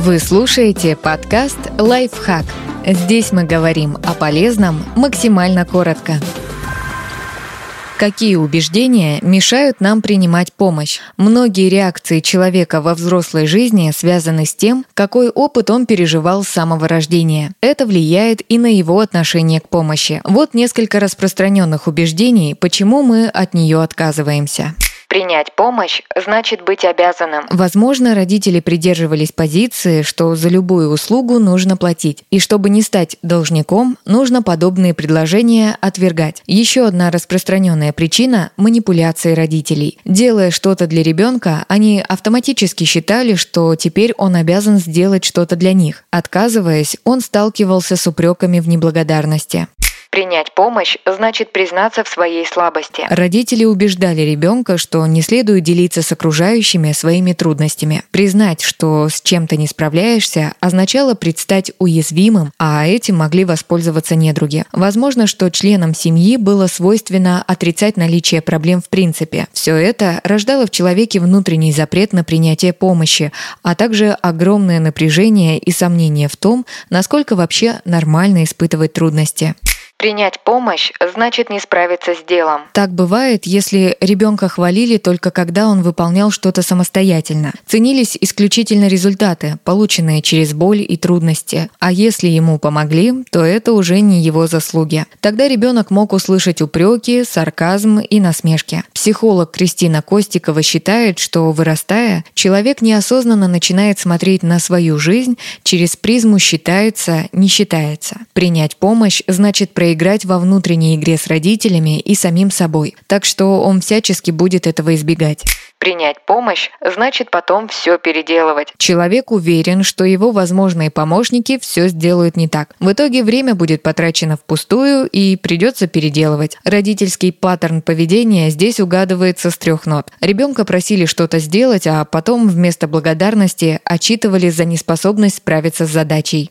Вы слушаете подкаст «Лайфхак». Здесь мы говорим о полезном максимально коротко. Какие убеждения мешают нам принимать помощь? Многие реакции человека во взрослой жизни связаны с тем, какой опыт он переживал с самого рождения. Это влияет и на его отношение к помощи. Вот несколько распространенных убеждений, почему мы от нее отказываемся. Принять помощь значит быть обязанным. Возможно, родители придерживались позиции, что за любую услугу нужно платить. И чтобы не стать должником, нужно подобные предложения отвергать. Еще одна распространенная причина – манипуляции родителей. Делая что-то для ребенка, они автоматически считали, что теперь он обязан сделать что-то для них. Отказываясь, он сталкивался с упреками в неблагодарности. Принять помощь значит признаться в своей слабости. Родители убеждали ребенка, что не следует делиться с окружающими своими трудностями. Признать, что с чем-то не справляешься, означало предстать уязвимым, а этим могли воспользоваться недруги. Возможно, что членам семьи было свойственно отрицать наличие проблем в принципе. Все это рождало в человеке внутренний запрет на принятие помощи, а также огромное напряжение и сомнение в том, насколько вообще нормально испытывать трудности. Принять помощь значит не справиться с делом. Так бывает, если ребенка хвалили только когда он выполнял что-то самостоятельно. Ценились исключительно результаты, полученные через боль и трудности. А если ему помогли, то это уже не его заслуги. Тогда ребенок мог услышать упреки, сарказм и насмешки. Психолог Кристина Костикова считает, что вырастая, человек неосознанно начинает смотреть на свою жизнь через призму «считается, не считается». Принять помощь значит проявить проиграть во внутренней игре с родителями и самим собой, так что он всячески будет этого избегать. Принять помощь значит потом все переделывать. Человек уверен, что его возможные помощники все сделают не так. В итоге время будет потрачено впустую и придется переделывать. Родительский паттерн поведения здесь угадывается с трех нот. Ребенка просили что-то сделать, а потом вместо благодарности отчитывали за неспособность справиться с задачей.